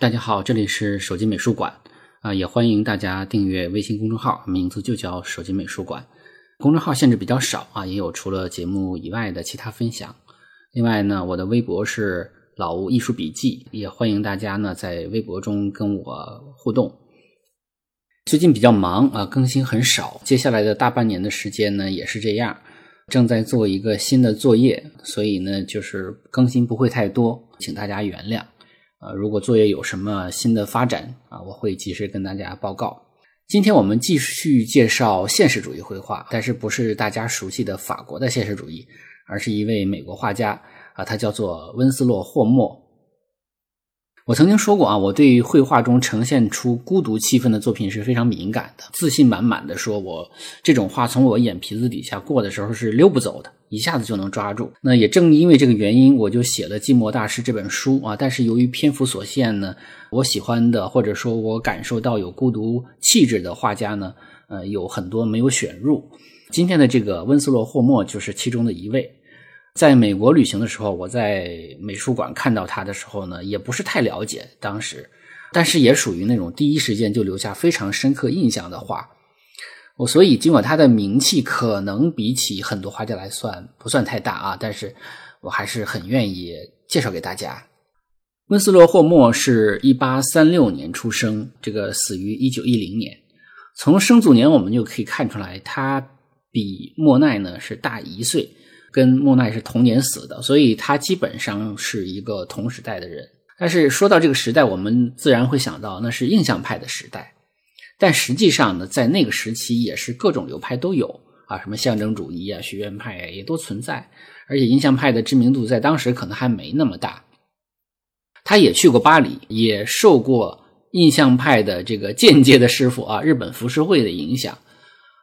大家好，这里是手机美术馆啊，也欢迎大家订阅微信公众号，名字就叫手机美术馆。公众号限制比较少啊，也有除了节目以外的其他分享。另外呢，我的微博是老吴艺术笔记，也欢迎大家呢在微博中跟我互动。最近比较忙啊，更新很少，接下来的大半年的时间呢也是这样，正在做一个新的作业，所以呢就是更新不会太多，请大家原谅。呃，如果作业有什么新的发展啊，我会及时跟大家报告。今天我们继续介绍现实主义绘画，但是不是大家熟悉的法国的现实主义，而是一位美国画家啊，他叫做温斯洛·霍默。我曾经说过啊，我对绘画中呈现出孤独气氛的作品是非常敏感的，自信满满的说，我这种画从我眼皮子底下过的时候是溜不走的，一下子就能抓住。那也正因为这个原因，我就写了《寂寞大师》这本书啊。但是由于篇幅所限呢，我喜欢的或者说我感受到有孤独气质的画家呢，呃，有很多没有选入。今天的这个温斯洛·霍默就是其中的一位。在美国旅行的时候，我在美术馆看到他的时候呢，也不是太了解当时，但是也属于那种第一时间就留下非常深刻印象的画。我所以尽管他的名气可能比起很多画家来算不算太大啊，但是我还是很愿意介绍给大家。温斯洛·霍默是一八三六年出生，这个死于一九一零年。从生卒年我们就可以看出来，他比莫奈呢是大一岁。跟莫奈是同年死的，所以他基本上是一个同时代的人。但是说到这个时代，我们自然会想到那是印象派的时代。但实际上呢，在那个时期也是各种流派都有啊，什么象征主义啊、学院派啊也都存在。而且印象派的知名度在当时可能还没那么大。他也去过巴黎，也受过印象派的这个间接的师傅啊，日本浮世绘的影响。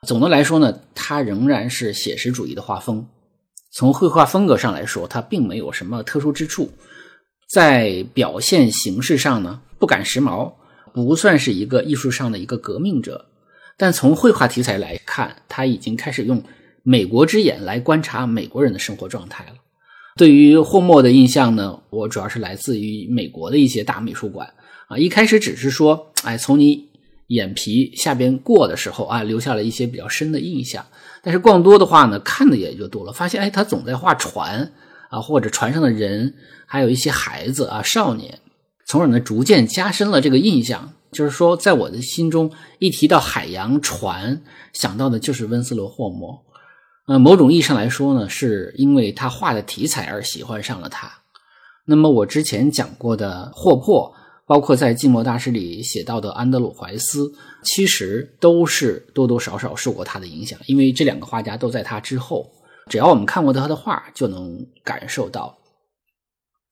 总的来说呢，他仍然是写实主义的画风。从绘画风格上来说，它并没有什么特殊之处，在表现形式上呢，不赶时髦，不算是一个艺术上的一个革命者。但从绘画题材来看，他已经开始用美国之眼来观察美国人的生活状态了。对于霍默的印象呢，我主要是来自于美国的一些大美术馆啊，一开始只是说，哎，从你眼皮下边过的时候啊，留下了一些比较深的印象。但是逛多的话呢，看的也就多了。发现哎，他总在画船啊，或者船上的人，还有一些孩子啊、少年，从而呢逐渐加深了这个印象。就是说，在我的心中，一提到海洋船，想到的就是温斯罗·霍默。呃，某种意义上来说呢，是因为他画的题材而喜欢上了他。那么我之前讲过的霍珀。包括在《寂寞大师》里写到的安德鲁·怀斯，其实都是多多少少受过他的影响，因为这两个画家都在他之后。只要我们看过他的画，就能感受到。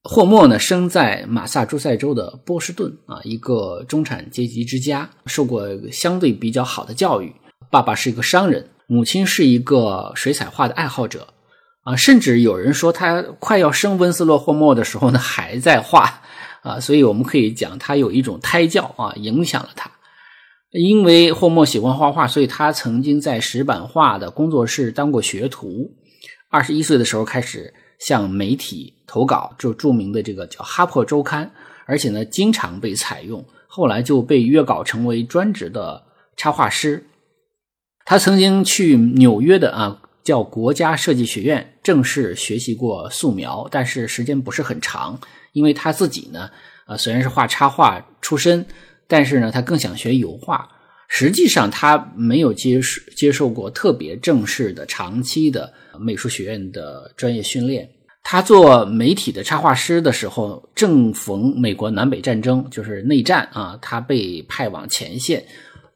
霍默呢，生在马萨诸塞州的波士顿啊，一个中产阶级之家，受过相对比较好的教育。爸爸是一个商人，母亲是一个水彩画的爱好者啊，甚至有人说他快要生温斯洛·霍默的时候呢，还在画。啊，所以我们可以讲，他有一种胎教啊，影响了他。因为霍默喜欢画画，所以他曾经在石版画的工作室当过学徒。二十一岁的时候开始向媒体投稿，就著名的这个叫《哈珀周刊》，而且呢，经常被采用。后来就被约稿成为专职的插画师。他曾经去纽约的啊，叫国家设计学院正式学习过素描，但是时间不是很长。因为他自己呢，呃，虽然是画插画出身，但是呢，他更想学油画。实际上，他没有接受接受过特别正式的、长期的美术学院的专业训练。他做媒体的插画师的时候，正逢美国南北战争，就是内战啊，他被派往前线，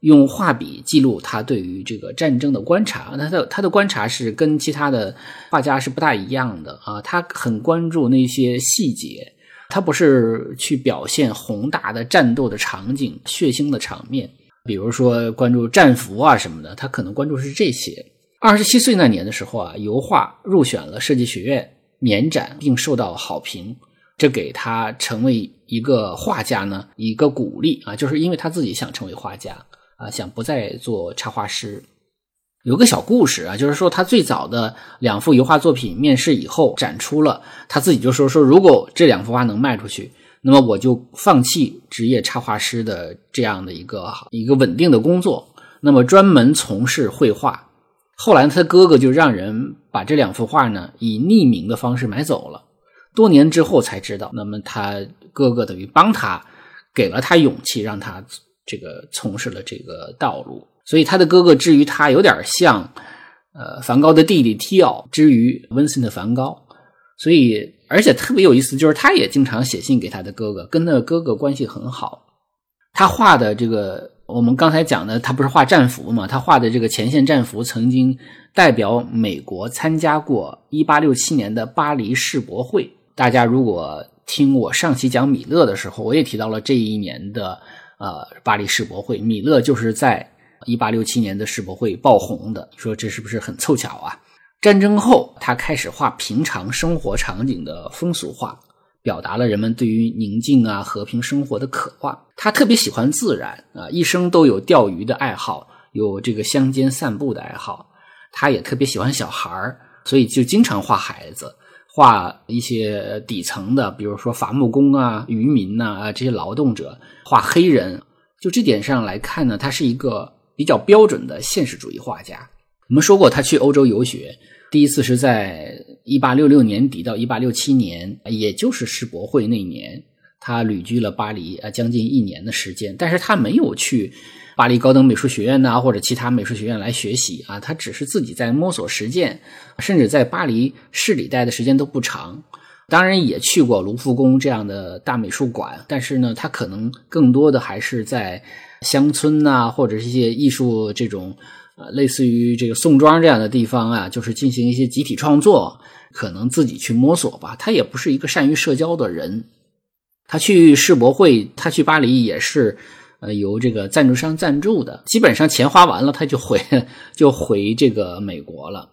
用画笔记录他对于这个战争的观察。他的他的观察是跟其他的画家是不大一样的啊，他很关注那些细节。他不是去表现宏大的战斗的场景、血腥的场面，比如说关注战俘啊什么的，他可能关注是这些。二十七岁那年的时候啊，油画入选了设计学院年展，并受到好评，这给他成为一个画家呢一个鼓励啊，就是因为他自己想成为画家啊，想不再做插画师。有个小故事啊，就是说他最早的两幅油画作品面世以后展出了，他自己就说说如果这两幅画能卖出去，那么我就放弃职业插画师的这样的一个一个稳定的工作，那么专门从事绘画。后来他哥哥就让人把这两幅画呢以匿名的方式买走了。多年之后才知道，那么他哥哥等于帮他给了他勇气，让他这个从事了这个道路。所以他的哥哥至于他有点像呃梵高的弟弟提奥之于温森的梵高。所以而且特别有意思，就是他也经常写信给他的哥哥，跟那哥哥关系很好。他画的这个。我们刚才讲的，他不是画战俘嘛？他画的这个前线战俘曾经代表美国参加过1867年的巴黎世博会。大家如果听我上期讲米勒的时候，我也提到了这一年的呃巴黎世博会。米勒就是在1867年的世博会爆红的。说这是不是很凑巧啊？战争后，他开始画平常生活场景的风俗画。表达了人们对于宁静啊、和平生活的渴望。他特别喜欢自然啊，一生都有钓鱼的爱好，有这个乡间散步的爱好。他也特别喜欢小孩儿，所以就经常画孩子，画一些底层的，比如说伐木工啊、渔民呐啊这些劳动者，画黑人。就这点上来看呢，他是一个比较标准的现实主义画家。我们说过，他去欧洲游学。第一次是在一八六六年底到一八六七年，也就是世博会那年，他旅居了巴黎啊，将近一年的时间。但是他没有去巴黎高等美术学院呐，或者其他美术学院来学习啊，他只是自己在摸索实践，甚至在巴黎市里待的时间都不长。当然也去过卢浮宫这样的大美术馆，但是呢，他可能更多的还是在乡村呐，或者是一些艺术这种呃。类似于这个宋庄这样的地方啊，就是进行一些集体创作，可能自己去摸索吧。他也不是一个善于社交的人。他去世博会，他去巴黎也是，呃，由这个赞助商赞助的。基本上钱花完了，他就回 就回这个美国了。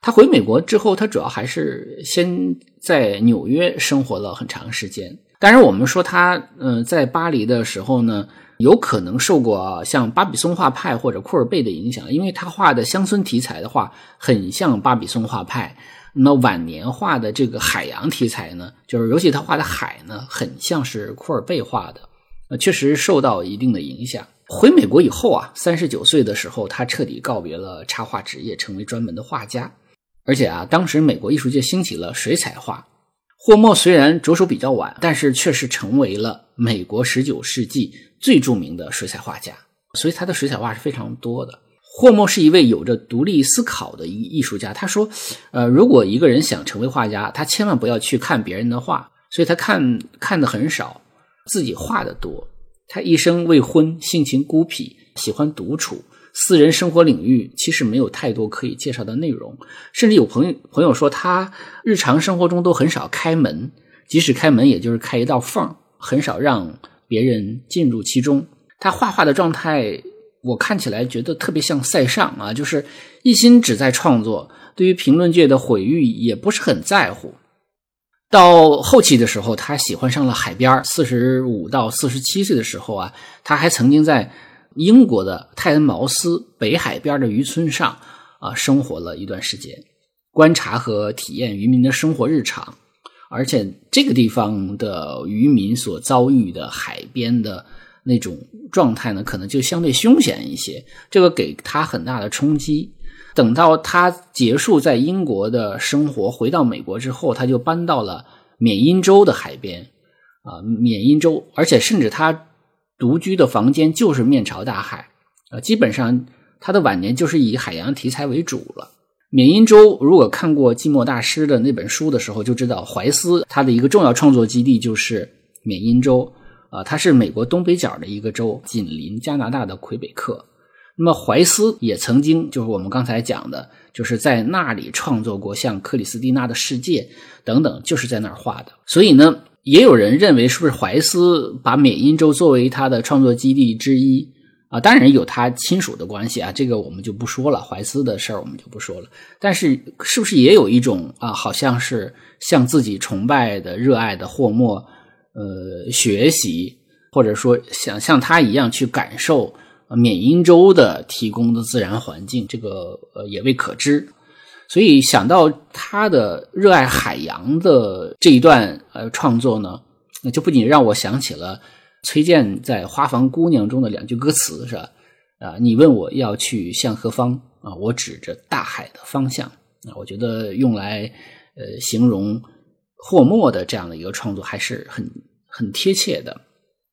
他回美国之后，他主要还是先在纽约生活了很长时间。当然，我们说他嗯，在巴黎的时候呢。有可能受过像巴比松画派或者库尔贝的影响，因为他画的乡村题材的话，很像巴比松画派。那晚年画的这个海洋题材呢，就是尤其他画的海呢，很像是库尔贝画的，呃，确实受到一定的影响。回美国以后啊，三十九岁的时候，他彻底告别了插画职业，成为专门的画家。而且啊，当时美国艺术界兴起了水彩画。霍默虽然着手比较晚，但是却是成为了美国十九世纪最著名的水彩画家，所以他的水彩画是非常多的。霍默是一位有着独立思考的一艺术家。他说：“呃，如果一个人想成为画家，他千万不要去看别人的画，所以他看看的很少，自己画的多。他一生未婚，性情孤僻，喜欢独处。”私人生活领域其实没有太多可以介绍的内容，甚至有朋友朋友说他日常生活中都很少开门，即使开门也就是开一道缝，很少让别人进入其中。他画画的状态，我看起来觉得特别像塞尚啊，就是一心只在创作，对于评论界的毁誉也不是很在乎。到后期的时候，他喜欢上了海边四十五到四十七岁的时候啊，他还曾经在。英国的泰恩茅斯北海边的渔村上啊，生活了一段时间，观察和体验渔民的生活日常，而且这个地方的渔民所遭遇的海边的那种状态呢，可能就相对凶险一些，这个给他很大的冲击。等到他结束在英国的生活，回到美国之后，他就搬到了缅因州的海边啊，缅因州，而且甚至他。独居的房间就是面朝大海，呃，基本上他的晚年就是以海洋题材为主了。缅因州如果看过寂寞大师的那本书的时候，就知道怀斯他的一个重要创作基地就是缅因州，啊，它是美国东北角的一个州，紧邻加拿大的魁北克。那么怀斯也曾经就是我们刚才讲的，就是在那里创作过像克里斯蒂娜的世界等等，就是在那儿画的。所以呢。也有人认为，是不是怀斯把缅因州作为他的创作基地之一啊？当然有他亲属的关系啊，这个我们就不说了。怀斯的事儿我们就不说了。但是，是不是也有一种啊，好像是向自己崇拜的、热爱的霍莫呃学习，或者说想像他一样去感受缅因州的提供的自然环境？这个呃也未可知。所以想到他的热爱海洋的这一段呃创作呢，那就不仅让我想起了崔健在《花房姑娘》中的两句歌词，是吧？啊，你问我要去向何方啊？我指着大海的方向啊。我觉得用来呃形容霍莫的这样的一个创作还是很很贴切的。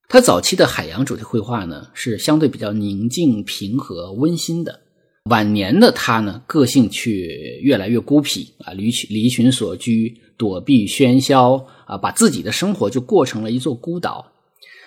他早期的海洋主题绘画呢，是相对比较宁静、平和、温馨的。晚年的他呢，个性却越来越孤僻啊，离群离群所居，躲避喧嚣啊，把自己的生活就过成了一座孤岛。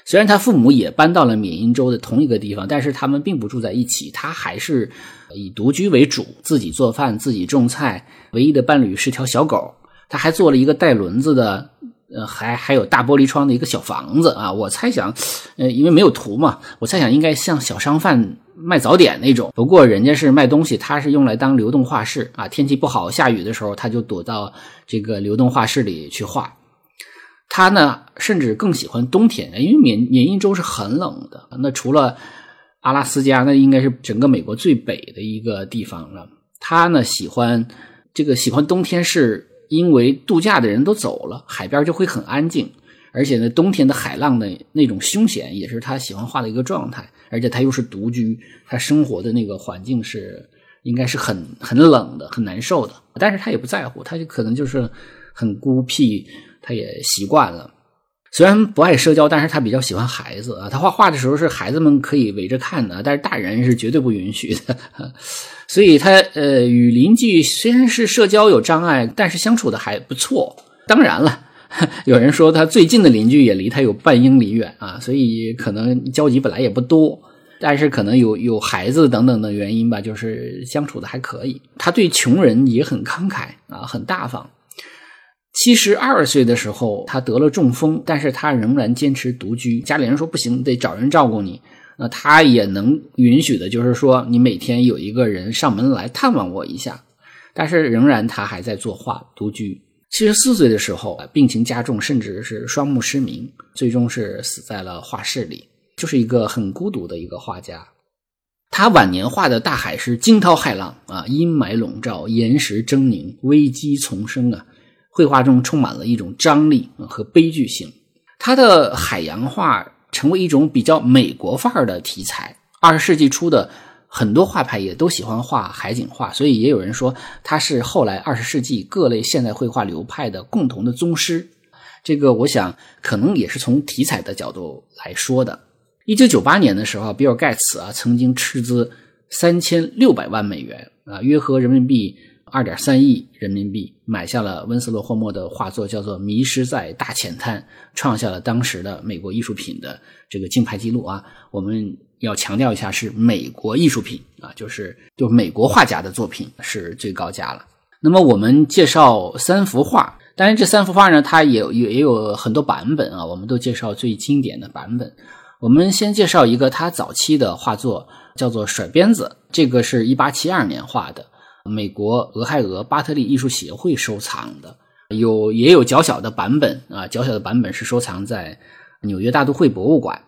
虽然他父母也搬到了缅因州的同一个地方，但是他们并不住在一起。他还是以独居为主，自己做饭，自己种菜。唯一的伴侣是条小狗。他还做了一个带轮子的，呃，还还有大玻璃窗的一个小房子啊。我猜想，呃，因为没有图嘛，我猜想应该像小商贩卖早点那种。不过人家是卖东西，他是用来当流动画室啊。天气不好，下雨的时候，他就躲到这个流动画室里去画。他呢，甚至更喜欢冬天，因为缅缅因州是很冷的。那除了阿拉斯加，那应该是整个美国最北的一个地方了。他呢，喜欢这个喜欢冬天，是因为度假的人都走了，海边就会很安静。而且呢，冬天的海浪的那种凶险，也是他喜欢画的一个状态。而且他又是独居，他生活的那个环境是应该是很很冷的，很难受的。但是他也不在乎，他就可能就是很孤僻。他也习惯了，虽然不爱社交，但是他比较喜欢孩子啊。他画画的时候是孩子们可以围着看的，但是大人是绝对不允许的。所以，他呃与邻居虽然是社交有障碍，但是相处的还不错。当然了，有人说他最近的邻居也离他有半英里远啊，所以可能交集本来也不多，但是可能有有孩子等等的原因吧，就是相处的还可以。他对穷人也很慷慨啊，很大方。七十二岁的时候，他得了中风，但是他仍然坚持独居。家里人说不行，得找人照顾你。那他也能允许的，就是说你每天有一个人上门来探望我一下。但是仍然他还在作画，独居。七十四岁的时候，病情加重，甚至是双目失明，最终是死在了画室里，就是一个很孤独的一个画家。他晚年画的大海是惊涛骇浪啊，阴霾笼罩，岩石狰狞，危机丛生啊。绘画中充满了一种张力和悲剧性，他的海洋画成为一种比较美国范儿的题材。二十世纪初的很多画派也都喜欢画海景画，所以也有人说他是后来二十世纪各类现代绘画流派的共同的宗师。这个我想可能也是从题材的角度来说的。一九九八年的时候，比尔盖茨啊曾经斥资三千六百万美元啊，约合人民币。二点三亿人民币买下了温斯洛·霍默的画作，叫做《迷失在大浅滩》，创下了当时的美国艺术品的这个竞拍记录啊！我们要强调一下，是美国艺术品啊，就是就美国画家的作品是最高价了。那么我们介绍三幅画，当然这三幅画呢，它也也也有很多版本啊，我们都介绍最经典的版本。我们先介绍一个他早期的画作，叫做《甩鞭子》，这个是一八七二年画的。美国俄亥俄巴特利艺术协会收藏的，有也有较小的版本啊，较小的版本是收藏在纽约大都会博物馆。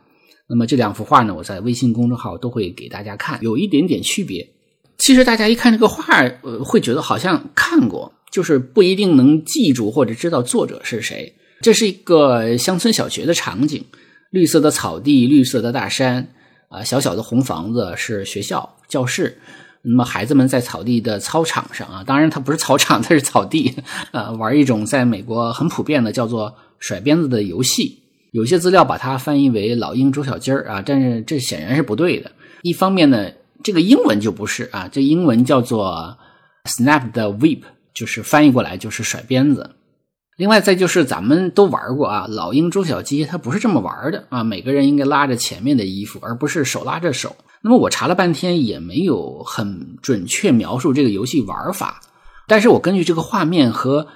那么这两幅画呢，我在微信公众号都会给大家看，有一点点区别。其实大家一看这个画，呃，会觉得好像看过，就是不一定能记住或者知道作者是谁。这是一个乡村小学的场景，绿色的草地，绿色的大山，啊，小小的红房子是学校教室。那么孩子们在草地的操场上啊，当然它不是操场，它是草地，呃，玩一种在美国很普遍的叫做甩鞭子的游戏。有些资料把它翻译为“老鹰捉小鸡儿”啊，但是这显然是不对的。一方面呢，这个英文就不是啊，这英文叫做 “snap the whip”，就是翻译过来就是甩鞭子。另外再就是咱们都玩过啊，老鹰捉小鸡，它不是这么玩的啊，每个人应该拉着前面的衣服，而不是手拉着手。那么我查了半天也没有很准确描述这个游戏玩法，但是我根据这个画面和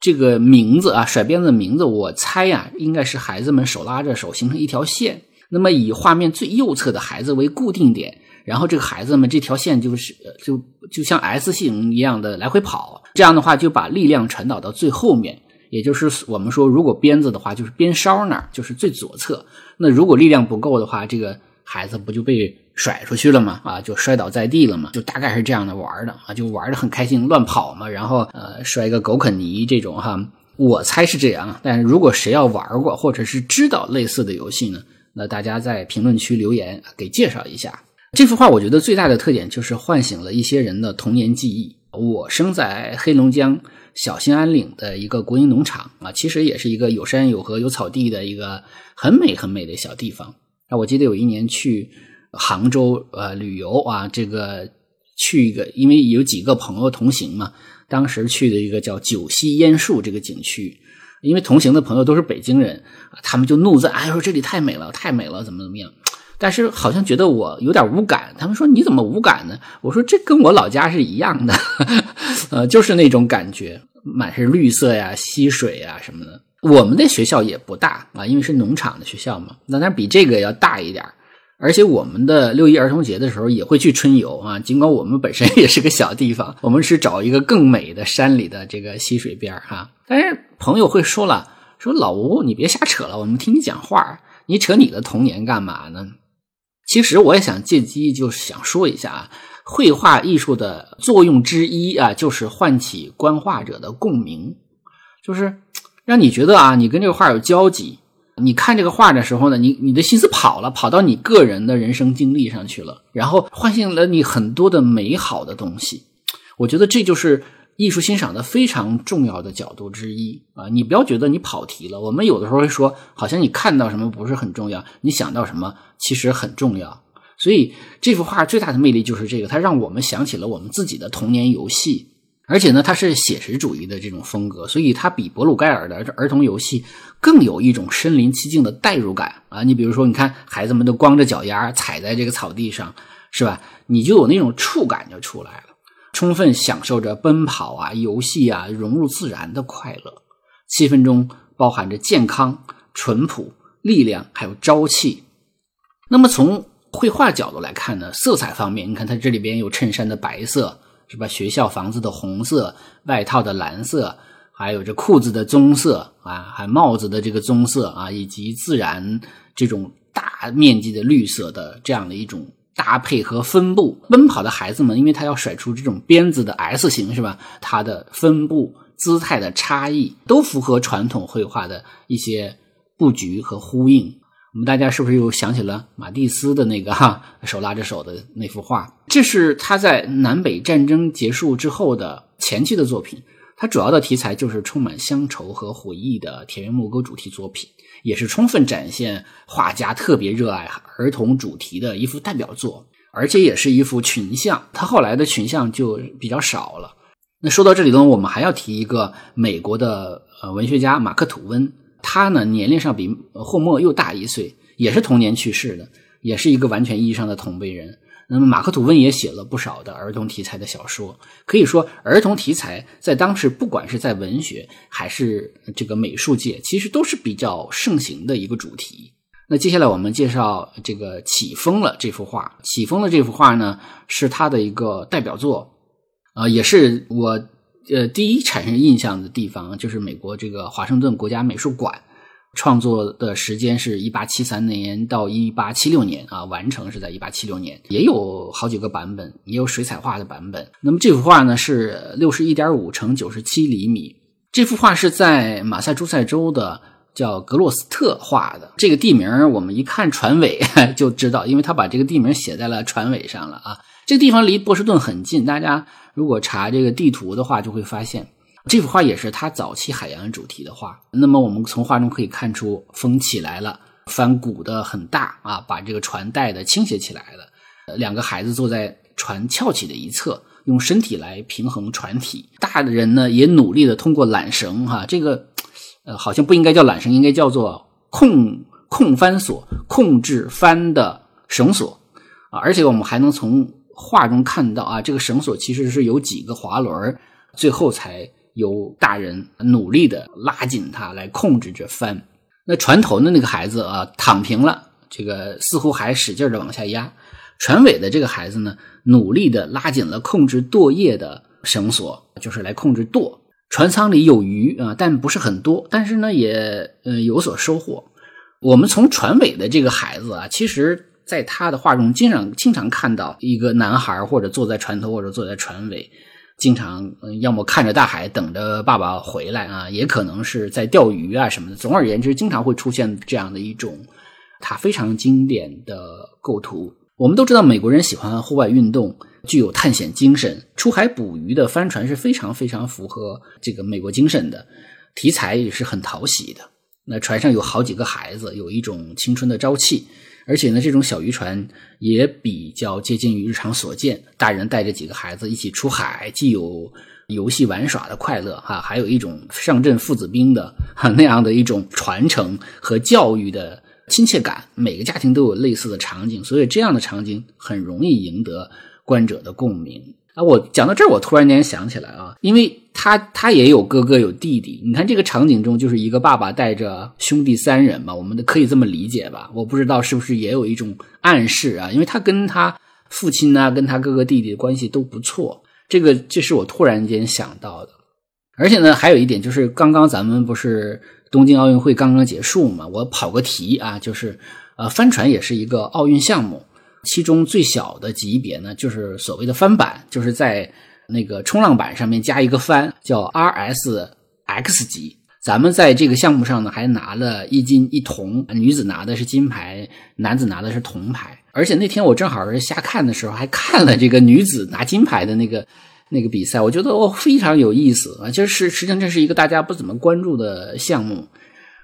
这个名字啊，甩鞭子的名字，我猜呀，应该是孩子们手拉着手形成一条线，那么以画面最右侧的孩子为固定点，然后这个孩子们这条线就是就就像 S 型一样的来回跑，这样的话就把力量传导到最后面，也就是我们说如果鞭子的话就是鞭梢那儿就是最左侧，那如果力量不够的话，这个孩子不就被。甩出去了嘛？啊，就摔倒在地了嘛？就大概是这样的玩的啊，就玩的很开心，乱跑嘛。然后呃，摔一个狗啃泥这种哈。我猜是这样。但如果谁要玩过或者是知道类似的游戏呢，那大家在评论区留言给介绍一下。这幅画我觉得最大的特点就是唤醒了一些人的童年记忆。我生在黑龙江小兴安岭的一个国营农场啊，其实也是一个有山有河有草地的一个很美很美的小地方。啊，我记得有一年去杭州呃旅游啊，这个去一个，因为有几个朋友同行嘛，当时去的一个叫九溪烟树这个景区，因为同行的朋友都是北京人他们就怒赞，哎说这里太美了，太美了，怎么怎么样。但是好像觉得我有点无感，他们说你怎么无感呢？我说这跟我老家是一样的，呃，就是那种感觉，满是绿色呀、溪水呀什么的。我们的学校也不大啊，因为是农场的学校嘛，那它比这个要大一点而且我们的六一儿童节的时候也会去春游啊，尽管我们本身也是个小地方，我们是找一个更美的山里的这个溪水边儿哈。但是朋友会说了，说老吴你别瞎扯了，我们听你讲话，你扯你的童年干嘛呢？其实我也想借机，就是想说一下啊，绘画艺术的作用之一啊，就是唤起观画者的共鸣，就是让你觉得啊，你跟这个画有交集。你看这个画的时候呢，你你的心思跑了，跑到你个人的人生经历上去了，然后唤醒了你很多的美好的东西。我觉得这就是。艺术欣赏的非常重要的角度之一啊，你不要觉得你跑题了。我们有的时候会说，好像你看到什么不是很重要，你想到什么其实很重要。所以这幅画最大的魅力就是这个，它让我们想起了我们自己的童年游戏，而且呢，它是写实主义的这种风格，所以它比博鲁盖尔的儿童游戏更有一种身临其境的代入感啊。你比如说，你看孩子们都光着脚丫踩在这个草地上，是吧？你就有那种触感就出来了。充分享受着奔跑啊、游戏啊、融入自然的快乐，气氛中包含着健康、淳朴、力量，还有朝气。那么从绘画角度来看呢，色彩方面，你看它这里边有衬衫的白色，是吧？学校房子的红色，外套的蓝色，还有这裤子的棕色啊，还帽子的这个棕色啊，以及自然这种大面积的绿色的这样的一种。搭配和分布，奔跑的孩子们，因为他要甩出这种鞭子的 S 型，是吧？它的分布姿态的差异，都符合传统绘画的一些布局和呼应。我们大家是不是又想起了马蒂斯的那个哈手拉着手的那幅画？这是他在南北战争结束之后的前期的作品。它主要的题材就是充满乡愁和回忆的田园牧歌主题作品。也是充分展现画家特别热爱儿童主题的一幅代表作，而且也是一幅群像。他后来的群像就比较少了。那说到这里呢，我们还要提一个美国的呃文学家马克吐温，他呢年龄上比霍默又大一岁，也是同年去世的，也是一个完全意义上的同辈人。那么，马克吐温也写了不少的儿童题材的小说。可以说，儿童题材在当时，不管是在文学还是这个美术界，其实都是比较盛行的一个主题。那接下来我们介绍这个《起风了》这幅画。《起风了》这幅画呢，是他的一个代表作，啊，也是我呃第一产生印象的地方，就是美国这个华盛顿国家美术馆。创作的时间是一八七三年到一八七六年啊，完成是在一八七六年，也有好几个版本，也有水彩画的版本。那么这幅画呢是六十一点五乘九十七厘米，这幅画是在马萨诸塞州的叫格洛斯特画的。这个地名我们一看船尾 就知道，因为他把这个地名写在了船尾上了啊。这个地方离波士顿很近，大家如果查这个地图的话，就会发现。这幅画也是他早期海洋主题的画。那么我们从画中可以看出，风起来了，帆鼓的很大啊，把这个船带的倾斜起来了。两个孩子坐在船翘起的一侧，用身体来平衡船体。大的人呢，也努力的通过缆绳哈，这个呃好像不应该叫缆绳，应该叫做控控帆索，控制帆的绳索啊。而且我们还能从画中看到啊，这个绳索其实是有几个滑轮，最后才。由大人努力的拉紧它来控制着翻，那船头的那个孩子啊躺平了，这个似乎还使劲的往下压。船尾的这个孩子呢，努力的拉紧了控制舵叶的绳索，就是来控制舵。船舱里有鱼啊，但不是很多，但是呢也呃有所收获。我们从船尾的这个孩子啊，其实在他的画中经常经常看到一个男孩或者坐在船头或者坐在船尾。经常要么看着大海等着爸爸回来啊，也可能是在钓鱼啊什么的。总而言之，经常会出现这样的一种他非常经典的构图。我们都知道，美国人喜欢户外运动，具有探险精神。出海捕鱼的帆船是非常非常符合这个美国精神的，题材也是很讨喜的。那船上有好几个孩子，有一种青春的朝气，而且呢，这种小渔船也比较接近于日常所见。大人带着几个孩子一起出海，既有游戏玩耍的快乐，哈，还有一种上阵父子兵的哈那样的一种传承和教育的。亲切感，每个家庭都有类似的场景，所以这样的场景很容易赢得观者的共鸣啊！我讲到这儿，我突然间想起来啊，因为他他也有哥哥有弟弟，你看这个场景中就是一个爸爸带着兄弟三人嘛，我们可以这么理解吧？我不知道是不是也有一种暗示啊？因为他跟他父亲呢，跟他哥哥弟弟的关系都不错，这个这是我突然间想到的。而且呢，还有一点就是，刚刚咱们不是。东京奥运会刚刚结束嘛，我跑个题啊，就是呃，帆船也是一个奥运项目，其中最小的级别呢，就是所谓的帆板，就是在那个冲浪板上面加一个帆，叫 RSX 级。咱们在这个项目上呢，还拿了一金一铜，女子拿的是金牌，男子拿的是铜牌。而且那天我正好是瞎看的时候，还看了这个女子拿金牌的那个。那个比赛，我觉得哦非常有意思啊！就是实际上这是一个大家不怎么关注的项目，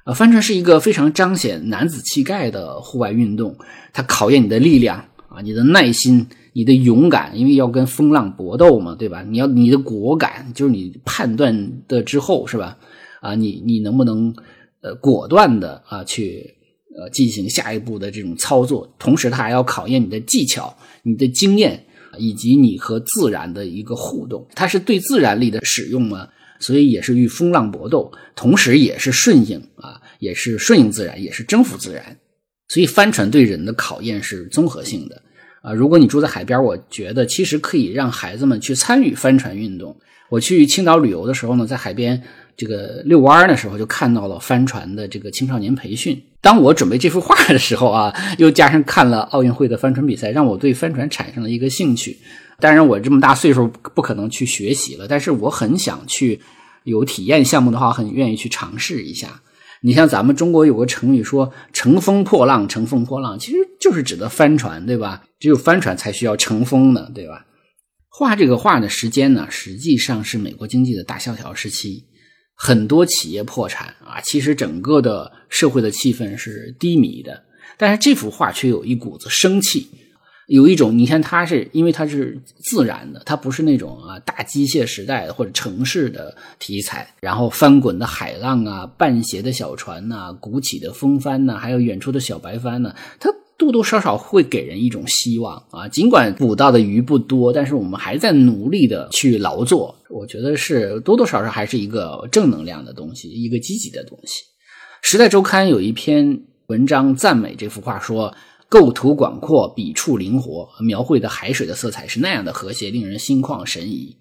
啊，帆船是一个非常彰显男子气概的户外运动，它考验你的力量啊，你的耐心，你的勇敢，因为要跟风浪搏斗嘛，对吧？你要你的果敢，就是你判断的之后是吧？啊，你你能不能呃果断的啊去呃进行下一步的这种操作？同时，它还要考验你的技巧，你的经验。以及你和自然的一个互动，它是对自然力的使用嘛，所以也是与风浪搏斗，同时也是顺应啊，也是顺应自然，也是征服自然。所以帆船对人的考验是综合性的啊。如果你住在海边，我觉得其实可以让孩子们去参与帆船运动。我去青岛旅游的时候呢，在海边。这个遛弯的时候，就看到了帆船的这个青少年培训。当我准备这幅画的时候啊，又加上看了奥运会的帆船比赛，让我对帆船产生了一个兴趣。当然，我这么大岁数不可能去学习了，但是我很想去有体验项目的话，很愿意去尝试一下。你像咱们中国有个成语说“乘风破浪”，乘风破浪其实就是指的帆船，对吧？只有帆船才需要乘风呢，对吧？画这个画的时间呢，实际上是美国经济的大萧条时期。很多企业破产啊，其实整个的社会的气氛是低迷的，但是这幅画却有一股子生气，有一种你看它是因为它是自然的，它不是那种啊大机械时代的或者城市的题材，然后翻滚的海浪啊，半斜的小船呐，鼓起的风帆呐，还有远处的小白帆呢，它。多多少少会给人一种希望啊，尽管捕到的鱼不多，但是我们还在努力的去劳作。我觉得是多多少少还是一个正能量的东西，一个积极的东西。时代周刊有一篇文章赞美这幅画，说构图广阔，笔触灵活，描绘的海水的色彩是那样的和谐，令人心旷神怡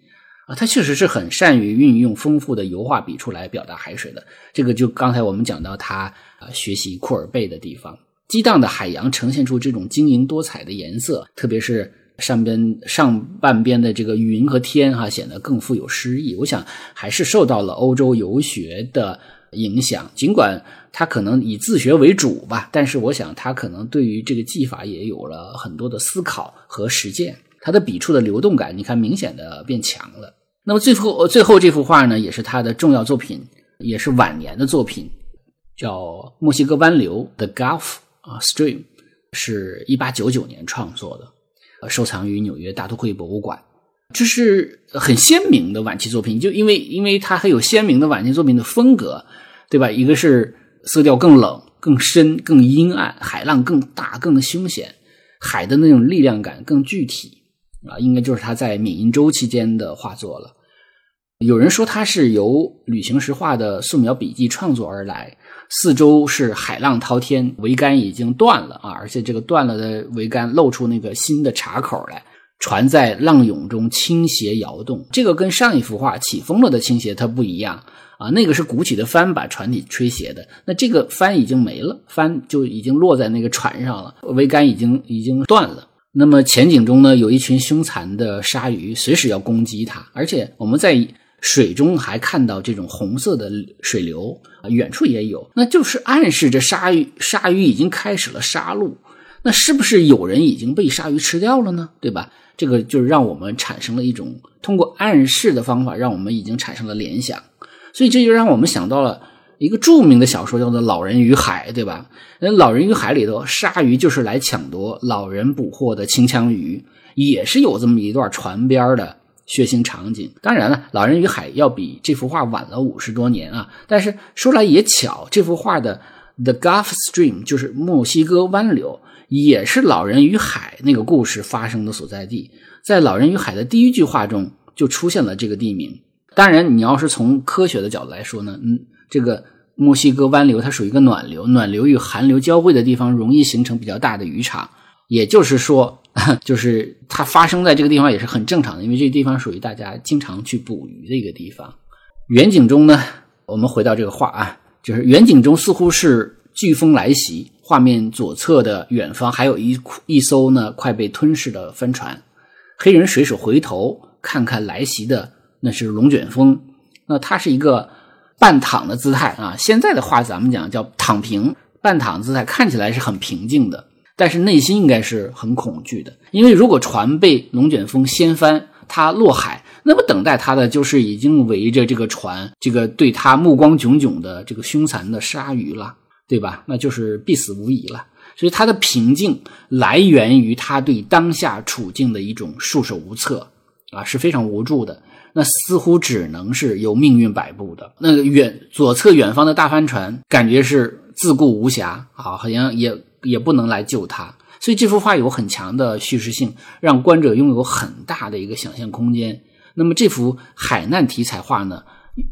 啊。他确实是很善于运用丰富的油画笔触来表达海水的。这个就刚才我们讲到他啊学习库尔贝的地方。激荡的海洋呈现出这种晶莹多彩的颜色，特别是上边上半边的这个云和天，哈，显得更富有诗意。我想还是受到了欧洲游学的影响，尽管他可能以自学为主吧，但是我想他可能对于这个技法也有了很多的思考和实践。他的笔触的流动感，你看明显的变强了。那么最后最后这幅画呢，也是他的重要作品，也是晚年的作品，叫《墨西哥湾流》The Gulf。啊，Stream 是一八九九年创作的，收藏于纽约大都会博物馆。这是很鲜明的晚期作品，就因为因为它很有鲜明的晚期作品的风格，对吧？一个是色调更冷、更深、更阴暗，海浪更大、更凶险，海的那种力量感更具体啊，应该就是他在缅因州期间的画作了。有人说他是由旅行时画的素描笔记创作而来。四周是海浪滔天，桅杆已经断了啊！而且这个断了的桅杆露出那个新的岔口来，船在浪涌中倾斜摇动。这个跟上一幅画起风了的倾斜它不一样啊，那个是鼓起的帆把船体吹斜的，那这个帆已经没了，帆就已经落在那个船上了，桅杆已经已经断了。那么前景中呢，有一群凶残的鲨鱼，随时要攻击它，而且我们在水中还看到这种红色的水流啊，远处也有，那就是暗示着鲨鱼鲨鱼已经开始了杀戮。那是不是有人已经被鲨鱼吃掉了呢？对吧？这个就是让我们产生了一种通过暗示的方法，让我们已经产生了联想。所以这就让我们想到了一个著名的小说，叫做《老人与海》，对吧？那《老人与海》里头，鲨鱼就是来抢夺老人捕获的清枪鱼，也是有这么一段船边的血腥场景。当然了，《老人与海》要比这幅画晚了五十多年啊。但是说来也巧，这幅画的 The Gulf Stream 就是墨西哥湾流。也是《老人与海》那个故事发生的所在地，在《老人与海》的第一句话中就出现了这个地名。当然，你要是从科学的角度来说呢，嗯，这个墨西哥湾流它属于一个暖流，暖流与寒流交汇的地方容易形成比较大的渔场，也就是说，就是它发生在这个地方也是很正常的，因为这个地方属于大家经常去捕鱼的一个地方。远景中呢，我们回到这个画啊，就是远景中似乎是飓风来袭。画面左侧的远方还有一一艘呢快被吞噬的帆船，黑人水手回头看看来袭的那是龙卷风，那它是一个半躺的姿态啊。现在的话咱们讲叫躺平，半躺姿态看起来是很平静的，但是内心应该是很恐惧的，因为如果船被龙卷风掀翻，它落海，那么等待它的就是已经围着这个船，这个对它目光炯炯的这个凶残的鲨鱼了。对吧？那就是必死无疑了。所以他的平静来源于他对当下处境的一种束手无策啊，是非常无助的。那似乎只能是由命运摆布的。那个远左侧远方的大帆船，感觉是自顾无暇啊，好像也也不能来救他。所以这幅画有很强的叙事性，让观者拥有很大的一个想象空间。那么这幅海难题材画呢，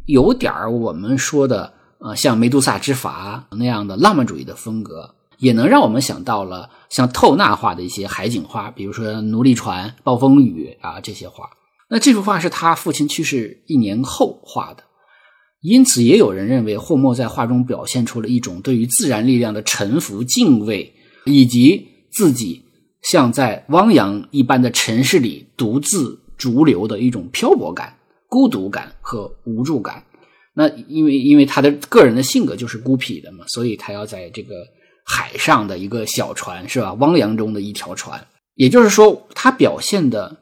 有点儿我们说的。呃，像《梅杜萨之筏》那样的浪漫主义的风格，也能让我们想到了像透纳画的一些海景画，比如说《奴隶船》《暴风雨》啊这些画。那这幅画是他父亲去世一年后画的，因此也有人认为霍莫在画中表现出了一种对于自然力量的臣服、敬畏，以及自己像在汪洋一般的城市里独自逐流的一种漂泊感、孤独感和无助感。那因为因为他的个人的性格就是孤僻的嘛，所以他要在这个海上的一个小船是吧？汪洋中的一条船，也就是说，他表现的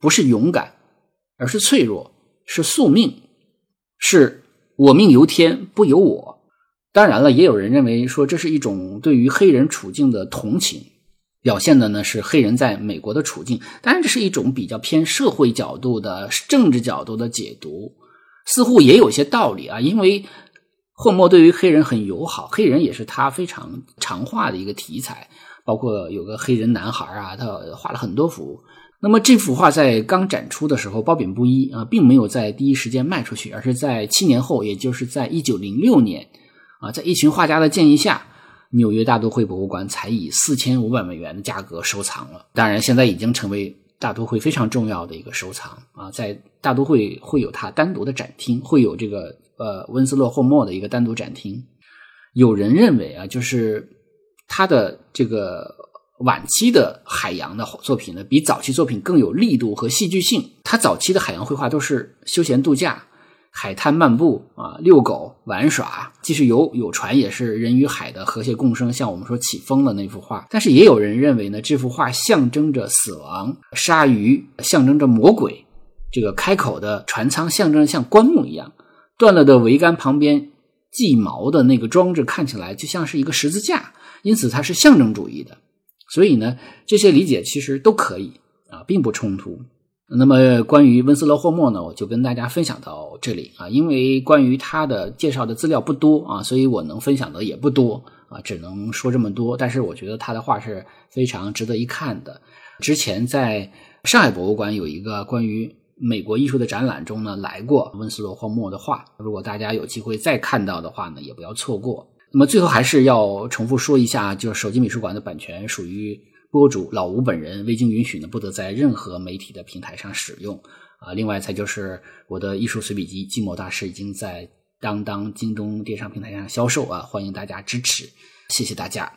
不是勇敢，而是脆弱，是宿命，是我命由天不由我。当然了，也有人认为说这是一种对于黑人处境的同情，表现的呢是黑人在美国的处境。当然，这是一种比较偏社会角度的政治角度的解读。似乎也有些道理啊，因为霍莫对于黑人很友好，黑人也是他非常常画的一个题材，包括有个黑人男孩啊，他画了很多幅。那么这幅画在刚展出的时候褒贬不一啊，并没有在第一时间卖出去，而是在七年后，也就是在一九零六年啊，在一群画家的建议下，纽约大都会博物馆才以四千五百美元的价格收藏了。当然，现在已经成为。大都会非常重要的一个收藏啊，在大都会会有它单独的展厅，会有这个呃温斯洛霍莫的一个单独展厅。有人认为啊，就是他的这个晚期的海洋的作品呢，比早期作品更有力度和戏剧性。他早期的海洋绘画都是休闲度假。海滩漫步啊，遛狗玩耍，既是有有船，也是人与海的和谐共生。像我们说起风了那幅画，但是也有人认为呢，这幅画象征着死亡，鲨鱼象征着魔鬼，这个开口的船舱象征着像棺木一样，断了的桅杆旁边系锚的那个装置看起来就像是一个十字架，因此它是象征主义的。所以呢，这些理解其实都可以啊，并不冲突。那么关于温斯勒霍默呢，我就跟大家分享到这里啊，因为关于他的介绍的资料不多啊，所以我能分享的也不多啊，只能说这么多。但是我觉得他的画是非常值得一看的。之前在上海博物馆有一个关于美国艺术的展览中呢，来过温斯勒霍默的画。如果大家有机会再看到的话呢，也不要错过。那么最后还是要重复说一下，就是手机美术馆的版权属于。播主老吴本人未经允许呢，不得在任何媒体的平台上使用啊。另外，才就是我的艺术随笔集《寂寞大师》已经在当当、京东电商平台上销售啊，欢迎大家支持，谢谢大家。